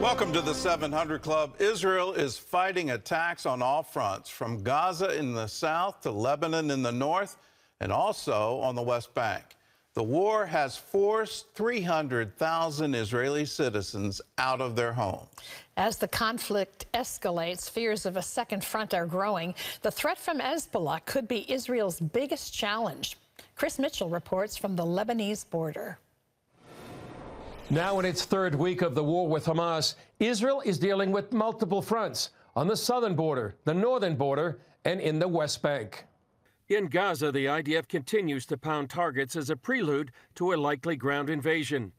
Welcome to the 700 Club. Israel is fighting attacks on all fronts, from Gaza in the south to Lebanon in the north, and also on the West Bank. The war has forced 300,000 Israeli citizens out of their homes. As the conflict escalates, fears of a second front are growing. The threat from Hezbollah could be Israel's biggest challenge. Chris Mitchell reports from the Lebanese border. Now, in its third week of the war with Hamas, Israel is dealing with multiple fronts on the southern border, the northern border, and in the West Bank. In Gaza, the IDF continues to pound targets as a prelude to a likely ground invasion.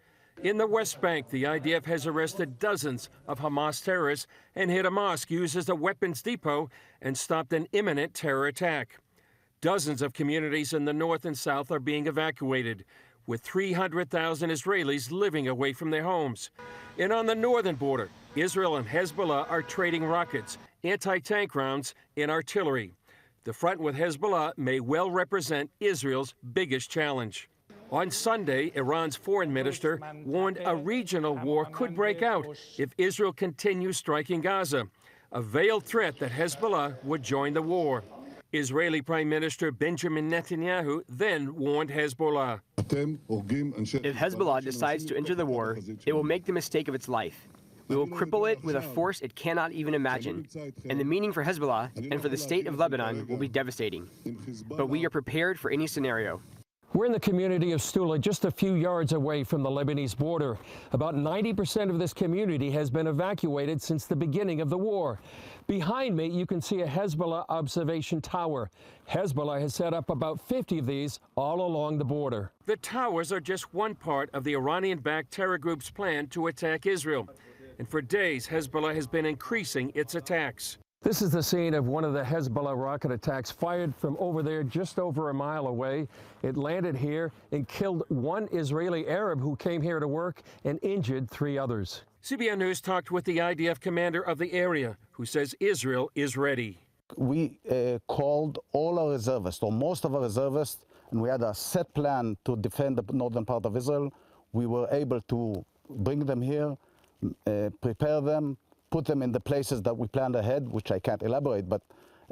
In the West Bank, the IDF has arrested dozens of Hamas terrorists and hit a mosque used as a weapons depot and stopped an imminent terror attack. Dozens of communities in the north and south are being evacuated with 300,000 Israelis living away from their homes. And on the northern border, Israel and Hezbollah are trading rockets, anti tank rounds, and artillery. The front with Hezbollah may well represent Israel's biggest challenge. On Sunday, Iran's foreign minister warned a regional war could break out if Israel continues striking Gaza, a veiled threat that Hezbollah would join the war. Israeli Prime Minister Benjamin Netanyahu then warned Hezbollah. If Hezbollah decides to enter the war, it will make the mistake of its life. We will cripple it with a force it cannot even imagine. And the meaning for Hezbollah and for the state of Lebanon will be devastating. But we are prepared for any scenario. We're in the community of Shtula, just a few yards away from the Lebanese border. About 90% of this community has been evacuated since the beginning of the war. Behind me, you can see a Hezbollah observation tower. Hezbollah has set up about 50 of these all along the border. The towers are just one part of the Iranian-backed terror group's plan to attack Israel. And for days, Hezbollah has been increasing its attacks. This is the scene of one of the Hezbollah rocket attacks fired from over there just over a mile away. It landed here and killed one Israeli Arab who came here to work and injured three others. CBN News talked with the IDF commander of the area who says Israel is ready. We uh, called all our reservists, or most of our reservists, and we had a set plan to defend the northern part of Israel. We were able to bring them here, uh, prepare them, put them in the places that we planned ahead, which I can't elaborate, but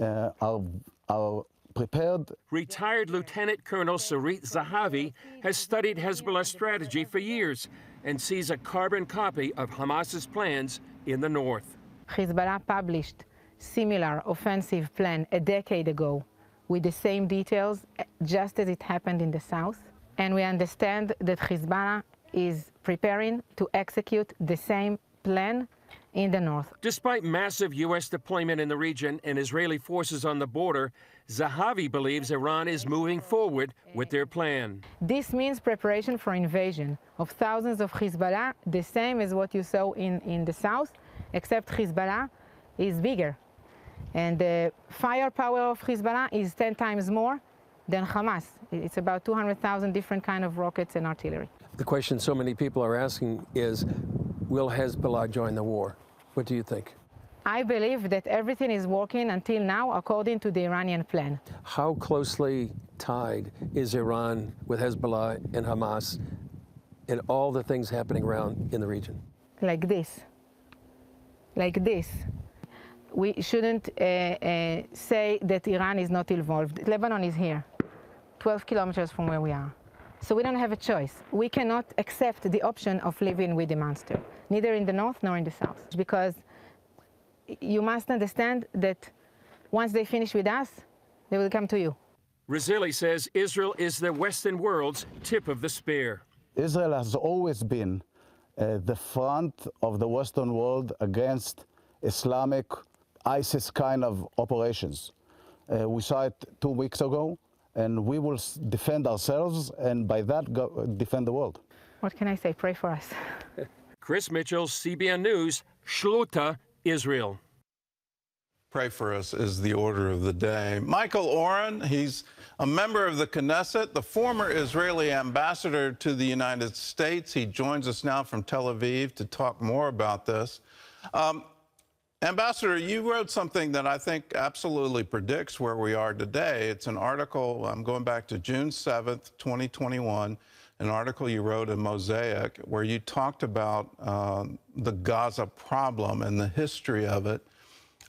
uh, are, are prepared. Retired Lieutenant Colonel Sarit Zahavi has studied Hezbollah strategy for years and sees a carbon copy of Hamas's plans in the north. Hezbollah published similar offensive plan a decade ago with the same details, just as it happened in the south. And we understand that Hezbollah is preparing to execute the same plan in the north. Despite massive U.S. deployment in the region and Israeli forces on the border, Zahavi believes Iran is moving forward with their plan. This means preparation for invasion of thousands of Hezbollah, the same as what you saw in, in the south, except Hezbollah is bigger. And the firepower of Hezbollah is 10 times more than Hamas. It's about 200,000 different kind of rockets and artillery. The question so many people are asking is, will Hezbollah join the war? What do you think? I believe that everything is working until now according to the Iranian plan. How closely tied is Iran with Hezbollah and Hamas and all the things happening around in the region? Like this. Like this. We shouldn't uh, uh, say that Iran is not involved. Lebanon is here, 12 kilometers from where we are. So we don't have a choice. We cannot accept the option of living with the monster, neither in the north nor in the south, because you must understand that once they finish with us, they will come to you. Razili says Israel is the Western world's tip of the spear. Israel has always been uh, the front of the Western world against Islamic ISIS kind of operations. Uh, we saw it two weeks ago and we will defend ourselves and by that go, defend the world. What can I say? Pray for us. Chris Mitchell, CBN News, Shtula, Israel. Pray for us is the order of the day. Michael Oren, he's a member of the Knesset, the former Israeli ambassador to the United States. He joins us now from Tel Aviv to talk more about this. Um, Ambassador, you wrote something that I think absolutely predicts where we are today. It's an article, I'm going back to June 7th, 2021, an article you wrote in Mosaic where you talked about uh, the Gaza problem and the history of it.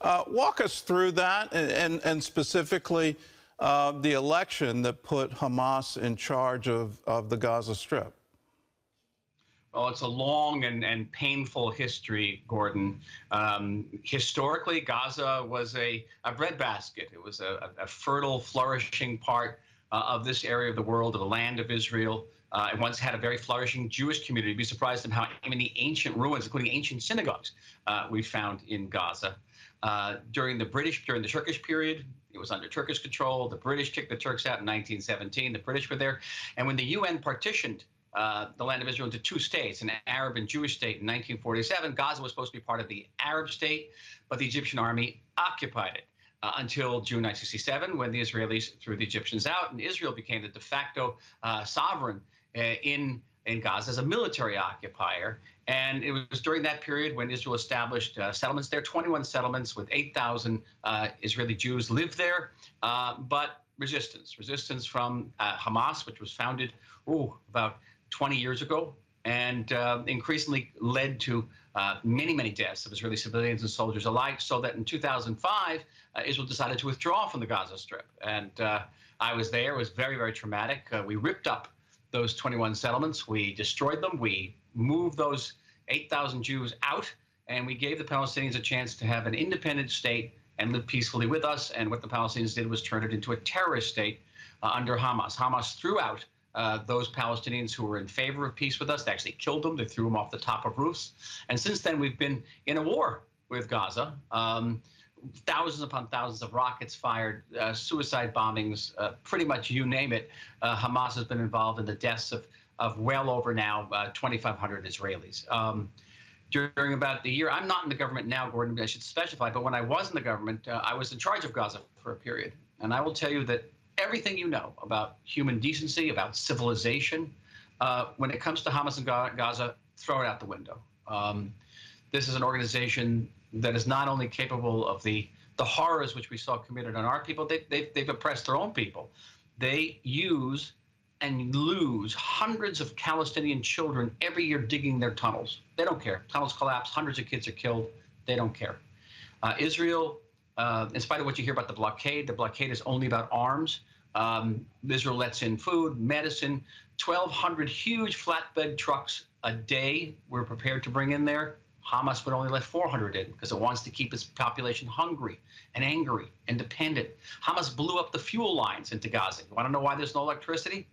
Uh, walk us through that and, and, and specifically uh, the election that put Hamas in charge of, of the Gaza Strip. Well, it's a long and, and painful history, Gordon. Um, historically, Gaza was a, a breadbasket. It was a, a fertile, flourishing part uh, of this area of the world, of the land of Israel. Uh, it once had a very flourishing Jewish community. You'd be surprised at how many ancient ruins, including ancient synagogues, uh, we found in Gaza. Uh, during the British, during the Turkish period, it was under Turkish control. The British kicked the Turks out in 1917. The British were there. And when the UN partitioned uh, the land of Israel into two states, an Arab and Jewish state in 1947. Gaza was supposed to be part of the Arab state, but the Egyptian army occupied it uh, until June 1967 when the Israelis threw the Egyptians out and Israel became the de facto uh, sovereign uh, in, in Gaza as a military occupier. And it was during that period when Israel established uh, settlements there, 21 settlements with 8,000 uh, Israeli Jews lived there, but resistance, resistance from Hamas, which was founded ooh, about 20 years ago and uh, increasingly led to uh, many, many deaths of Israeli civilians and soldiers alike, so that in 2005, uh, Israel decided to withdraw from the Gaza Strip. And uh, I was there. It was very, very traumatic. Uh, we ripped up those 21 settlements. We destroyed them. We moved those 8,000 Jews out, and we gave the Palestinians a chance to have an independent state and live peacefully with us. And what the Palestinians did was turn it into a terrorist state uh, under Hamas. Hamas threw out uh, those Palestinians who were in favor of peace with us. They actually killed them. They threw them off the top of roofs. And since then, we've been in a war with Gaza. Um, thousands upon thousands of rockets fired, uh, suicide bombings, uh, pretty much you name it. Uh, Hamas has been involved in the deaths of, of well over now uh, 2,500 Israelis. Um, during about the year, I'm not in the government now, Gordon, I should specify, but when I was in the government, uh, I was in charge of Gaza for a period. And I will tell you that everything you know about human decency, about civilization. Uh, when it comes to Hamas and Gaza, throw it out the window. Um, this is an organization that is not only capable of the the horrors which we saw committed on our people, they, they've, they've oppressed their own people. They use and lose hundreds of Palestinian children every year digging their tunnels. They don't care. Tunnels collapse, hundreds of kids are killed. They don't care. Uh, Israel uh, in spite of what you hear about the blockade, the blockade is only about arms. Um, Israel lets in food, medicine, 1,200 huge flatbed trucks a day we're prepared to bring in there. Hamas would only let 400 in because it wants to keep its population hungry and angry and dependent. Hamas blew up the fuel lines into Gaza. You want to know why there's no electricity?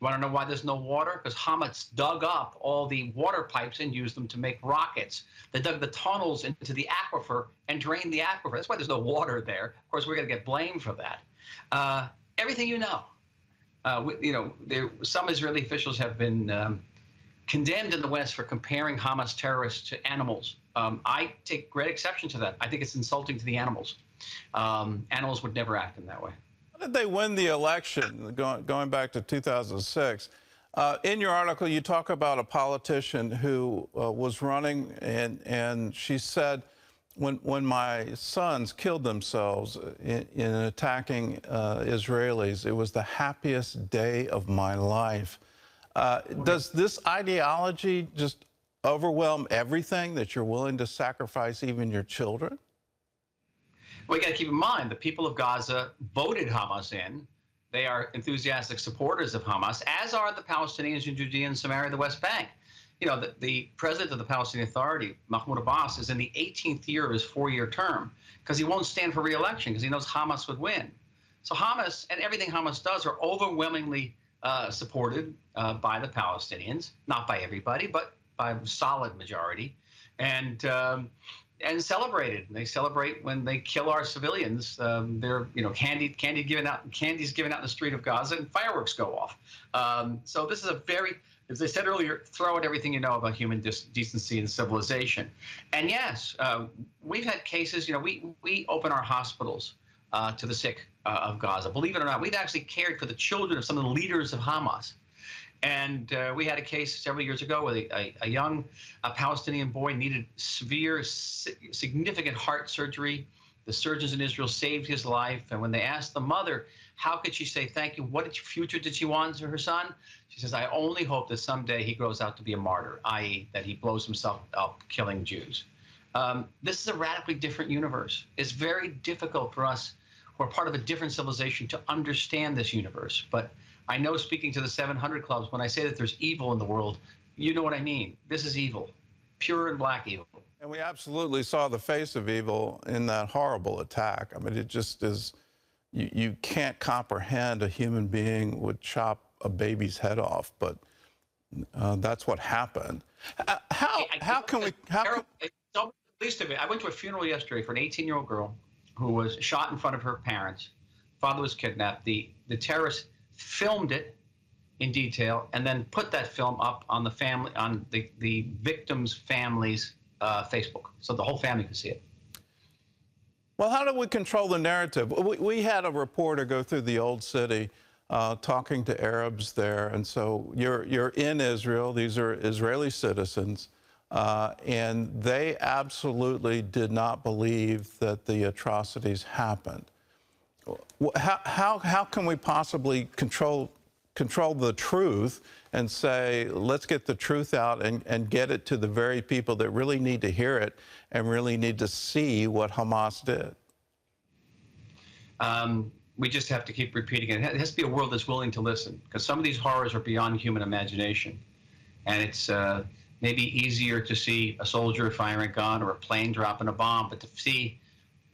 You want to know why there's no water? Because Hamas dug up all the water pipes and used them to make rockets. They dug the tunnels into the aquifer and drained the aquifer. That's why there's no water there. Of course, we're going to get blamed for that. Uh, everything you know. Uh, you know, there, some Israeli officials have been um, condemned in the West for comparing Hamas terrorists to animals. Um, I take great exception to that. I think it's insulting to the animals. Um, animals would never act in that way. Did they win the election, going, going back to 2006? Uh, in your article, you talk about a politician who uh, was running, and, and she said, when, when my sons killed themselves in, in attacking uh, Israelis, it was the happiest day of my life. Uh, does this ideology just overwhelm everything that you're willing to sacrifice even your children? We got to keep in mind the people of Gaza voted Hamas in. They are enthusiastic supporters of Hamas, as are the Palestinians in Judea and Samaria, the West Bank. You know, the, the president of the Palestinian Authority, Mahmoud Abbas, is in the 18th year of his four year term because he won't stand for re-election because he knows Hamas would win. So Hamas and everything Hamas does are overwhelmingly uh, supported uh, by the Palestinians, not by everybody, but by a solid majority. And um, and celebrated. And they celebrate when they kill our civilians. Um, they're, you know, candy, candy given out, candy's given out in the street of Gaza, and fireworks go off. Um, so this is a very, as I said earlier, throw out everything you know about human decency and civilization. And yes, uh, we've had cases. You know, we we open our hospitals uh, to the sick uh, of Gaza. Believe it or not, we've actually cared for the children of some of the leaders of Hamas. And uh, we had a case several years ago where a, a young a Palestinian boy needed severe, significant heart surgery. The surgeons in Israel saved his life. And when they asked the mother How could she say thank you? What future did she want for her son? She says, I only hope that someday he grows out to be a martyr, i.e., that he blows himself up killing Jews. Um, this is a radically different universe. It's very difficult for us who are part of a different civilization to understand this universe. But I know speaking to the 700 clubs, when I say that there's evil in the world, you know what I mean. This is evil, pure and black evil. And we absolutely saw the face of evil in that horrible attack. I mean, it just is, you, you can't comprehend a human being would chop a baby's head off, but uh, that's what happened. Uh, how, how can we, how can, least of it, I went to a funeral yesterday for an 18 year old girl who was shot in front of her parents. Father was kidnapped. The, the terrorists filmed it in detail and then put that film up on the family on the, the victim's family's uh, Facebook, so the whole family could see it. Well, how do we control the narrative? We, we had a reporter go through the old city uh, talking to Arabs there, and so you're you're in Israel. These are Israeli citizens, uh, and they absolutely did not believe that the atrocities happened. How how how can we possibly control control the truth and say, let's get the truth out and, and get it to the very people that really need to hear it and really need to see what Hamas did? Um, we just have to keep repeating it. It has to be a world that's willing to listen because some of these horrors are beyond human imagination. And it's uh, maybe easier to see a soldier firing a gun or a plane dropping a bomb, but to see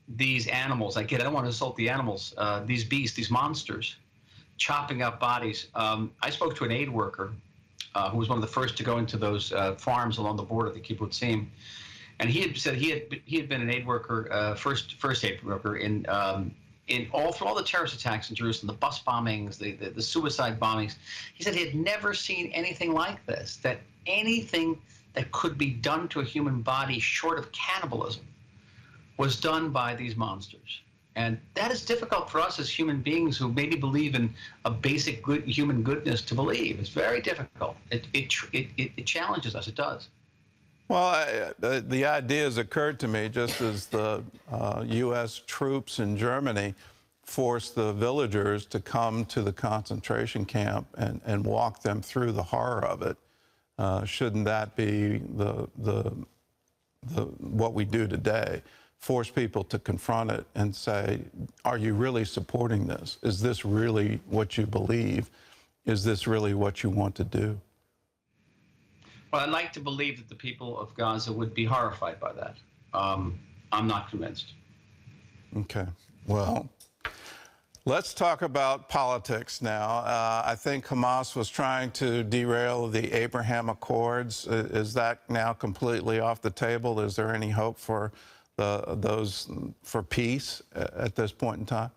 these animals, I get, I don't want to insult the animals, uh, these beasts, these monsters, chopping up bodies. Um, I spoke to an aid worker uh, who was one of the first to go into those uh, farms along the border, of the kibbutzim, and he had said he had he had been an aid worker, uh, first first aid worker in um, in all through all the terrorist attacks in Jerusalem, the bus bombings, the, the, the suicide bombings. He said he had never seen anything like this. That anything that could be done to a human body short of cannibalism was done by these monsters. And that is difficult for us as human beings who maybe believe in a basic good human goodness to believe. It's very difficult. It, it, it, it challenges us. It does. Well, I, uh, the ideas occurred to me just as the uh, U.S. troops in Germany forced the villagers to come to the concentration camp and, and walk them through the horror of it. Uh, shouldn't that be the, the, the, what we do today? Force people to confront it and say, are you really supporting this? Is this really what you believe? Is this really what you want to do? Well, I'd like to believe that the people of Gaza would be horrified by that. Um, I'm not convinced. Okay. Well, let's talk about politics now. Uh, I think Hamas was trying to derail the Abraham Accords. Is that now completely off the table? Is there any hope for the, those for peace at this point in time?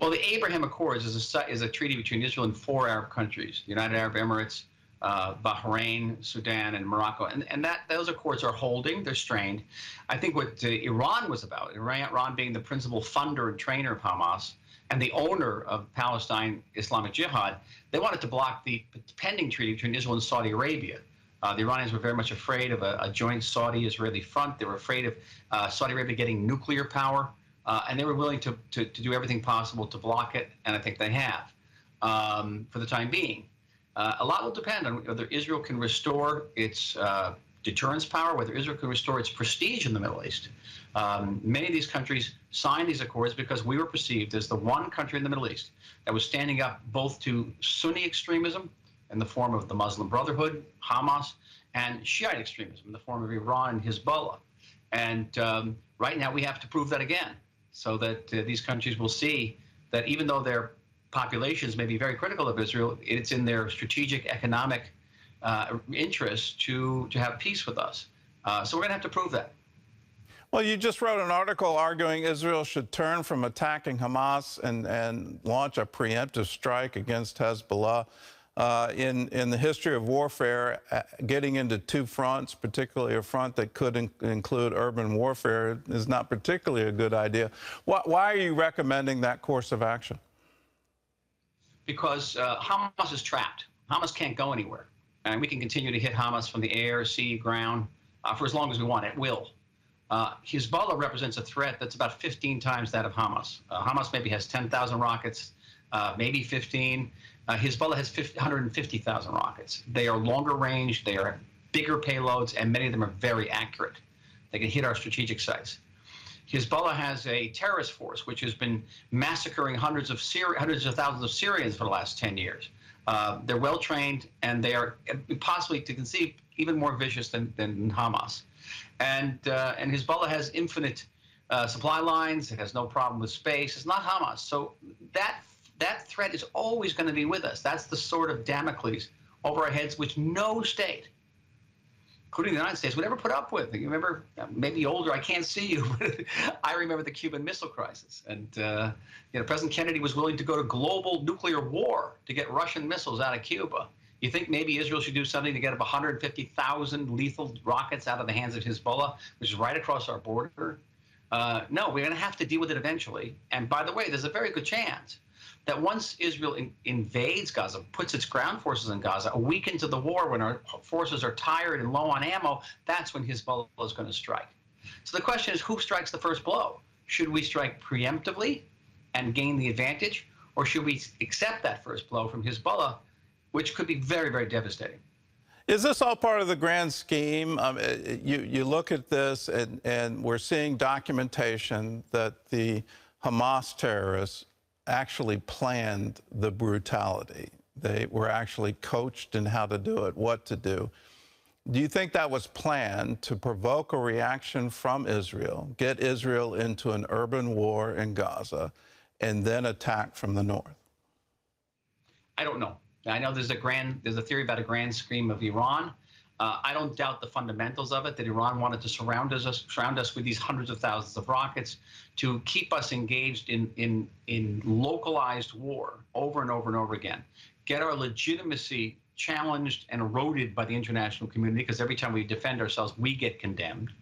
Well, the Abraham Accords is a, is a treaty between Israel and four Arab countries, the United Arab Emirates, uh, Bahrain, Sudan, and Morocco. And, and that those accords are holding, they're strained. I think what uh, Iran was about, Iran being the principal funder and trainer of Hamas and the owner of Palestine Islamic Jihad, they wanted to block the pending treaty between Israel and Saudi Arabia. Uh, the Iranians were very much afraid of a, a joint Saudi-Israeli front. They were afraid of uh, Saudi Arabia getting nuclear power, uh, and they were willing to, to, to, do everything possible to block it, and I think they have um, for the time being. Uh, a lot will depend on whether Israel can restore its uh, deterrence power, whether Israel can restore its prestige in the Middle East. Um, many of these countries signed these accords because we were perceived as the one country in the Middle East that was standing up both to Sunni extremism in the form of the Muslim Brotherhood, Hamas, and Shiite extremism in the form of Iran and Hezbollah. And um, right now we have to prove that again so that uh, these countries will see that even though their populations may be very critical of Israel, it's in their strategic economic uh, interest to, to have peace with us. Uh, so we're going to have to prove that. Well, you just wrote an article arguing Israel should turn from attacking Hamas and, and launch a preemptive strike against Hezbollah uh, in, in the history of warfare, uh, getting into two fronts, particularly a front that could in include urban warfare, is not particularly a good idea. Why, why, are you recommending that course of action? Because uh, Hamas is trapped. Hamas can't go anywhere. And we can continue to hit Hamas from the air, sea, ground uh, for as long as we want. It will. Uh, Hezbollah represents a threat that's about 15 times that of Hamas. Hamas maybe has 10,000 rockets, maybe 15. Uh, Hezbollah has 50, 150,000 rockets. They are longer range, they are bigger payloads, and many of them are very accurate. They can hit our strategic sites. Hezbollah has a terrorist force which has been massacring hundreds of Syri- hundreds of thousands of Syrians for the last 10 years. Uh, they're well trained and they are possibly to conceive even more vicious than, than Hamas. And uh, and Hezbollah has infinite uh, supply lines. It has no problem with space. It's not Hamas. So that that threat is always going to be with us. That's the sword of Damocles over our heads, which no state including the United States, would ever put up with. You remember, maybe older, I can't see you, but I remember the Cuban Missile Crisis. And, uh, you know, President Kennedy was willing to go to global nuclear war to get Russian missiles out of Cuba. You think maybe Israel should do something to get up 150,000 lethal rockets out of the hands of Hezbollah, which is right across our border? Uh, no, we're going to have to deal with it eventually. And by the way, there's a very good chance that once Israel in, invades Gaza, puts its ground forces in Gaza, a week into the war, when our forces are tired and low on ammo, that's when Hezbollah is going to strike. So the question is who strikes the first blow? Should we strike preemptively and gain the advantage, or should we accept that first blow from Hezbollah, which could be very, very devastating? Is this all part of the grand scheme? Um, you, you look at this, and, and we're seeing documentation that the Hamas terrorists actually planned the brutality. They were actually coached in how to do it, what to do. Do you think that was planned to provoke a reaction from Israel, get Israel into an urban war in Gaza, and then attack from the north? I don't know. I know there's a grand there's a theory about a grand scheme of Iran. Uh, I don't doubt the fundamentals of it that Iran wanted to surround us, surround us with these hundreds of thousands of rockets to keep us engaged in, in, in localized war over and over and over again, get our legitimacy challenged and eroded by the international community because every time we defend ourselves, we get condemned.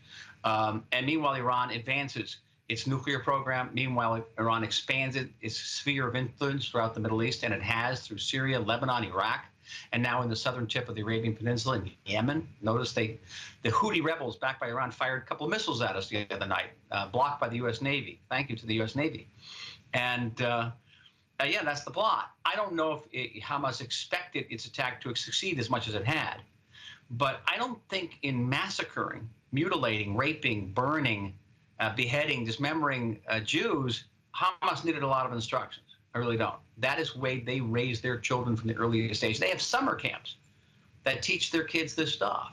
Um, and meanwhile, Iran advances its nuclear program. Meanwhile, Iran expands it, its sphere of influence throughout the Middle East, and it has through Syria, Lebanon, Iraq and now in the southern tip of the Arabian Peninsula in Yemen. Notice they, the Houthi rebels backed by Iran fired a couple of missiles at us the other night, uh, blocked by the U.S. Navy. Thank you to the U.S. Navy. And uh, uh, yeah, that's the plot. I don't know if it, Hamas expected its attack to succeed as much as it had, but I don't think in massacring, mutilating, raping, burning, uh, beheading, dismembering uh, Jews, Hamas needed a lot of instructions. I really don't. That is the way they raise their children from the earliest age. They have summer camps that teach their kids this stuff.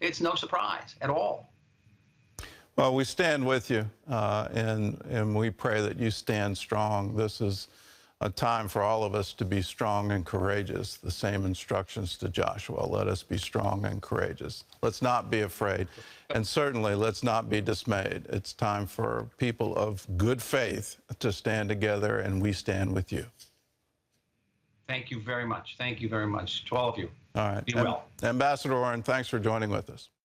It's no surprise at all. Well, we stand with you, uh, and and we pray that you stand strong. This is a time for all of us to be strong and courageous. The same instructions to Joshua. Let us be strong and courageous. Let's not be afraid. And certainly, let's not be dismayed. It's time for people of good faith to stand together, and we stand with you. Thank you very much. Thank you very much to all of you. All right. Be well. Ambassador Oren, thanks for joining with us.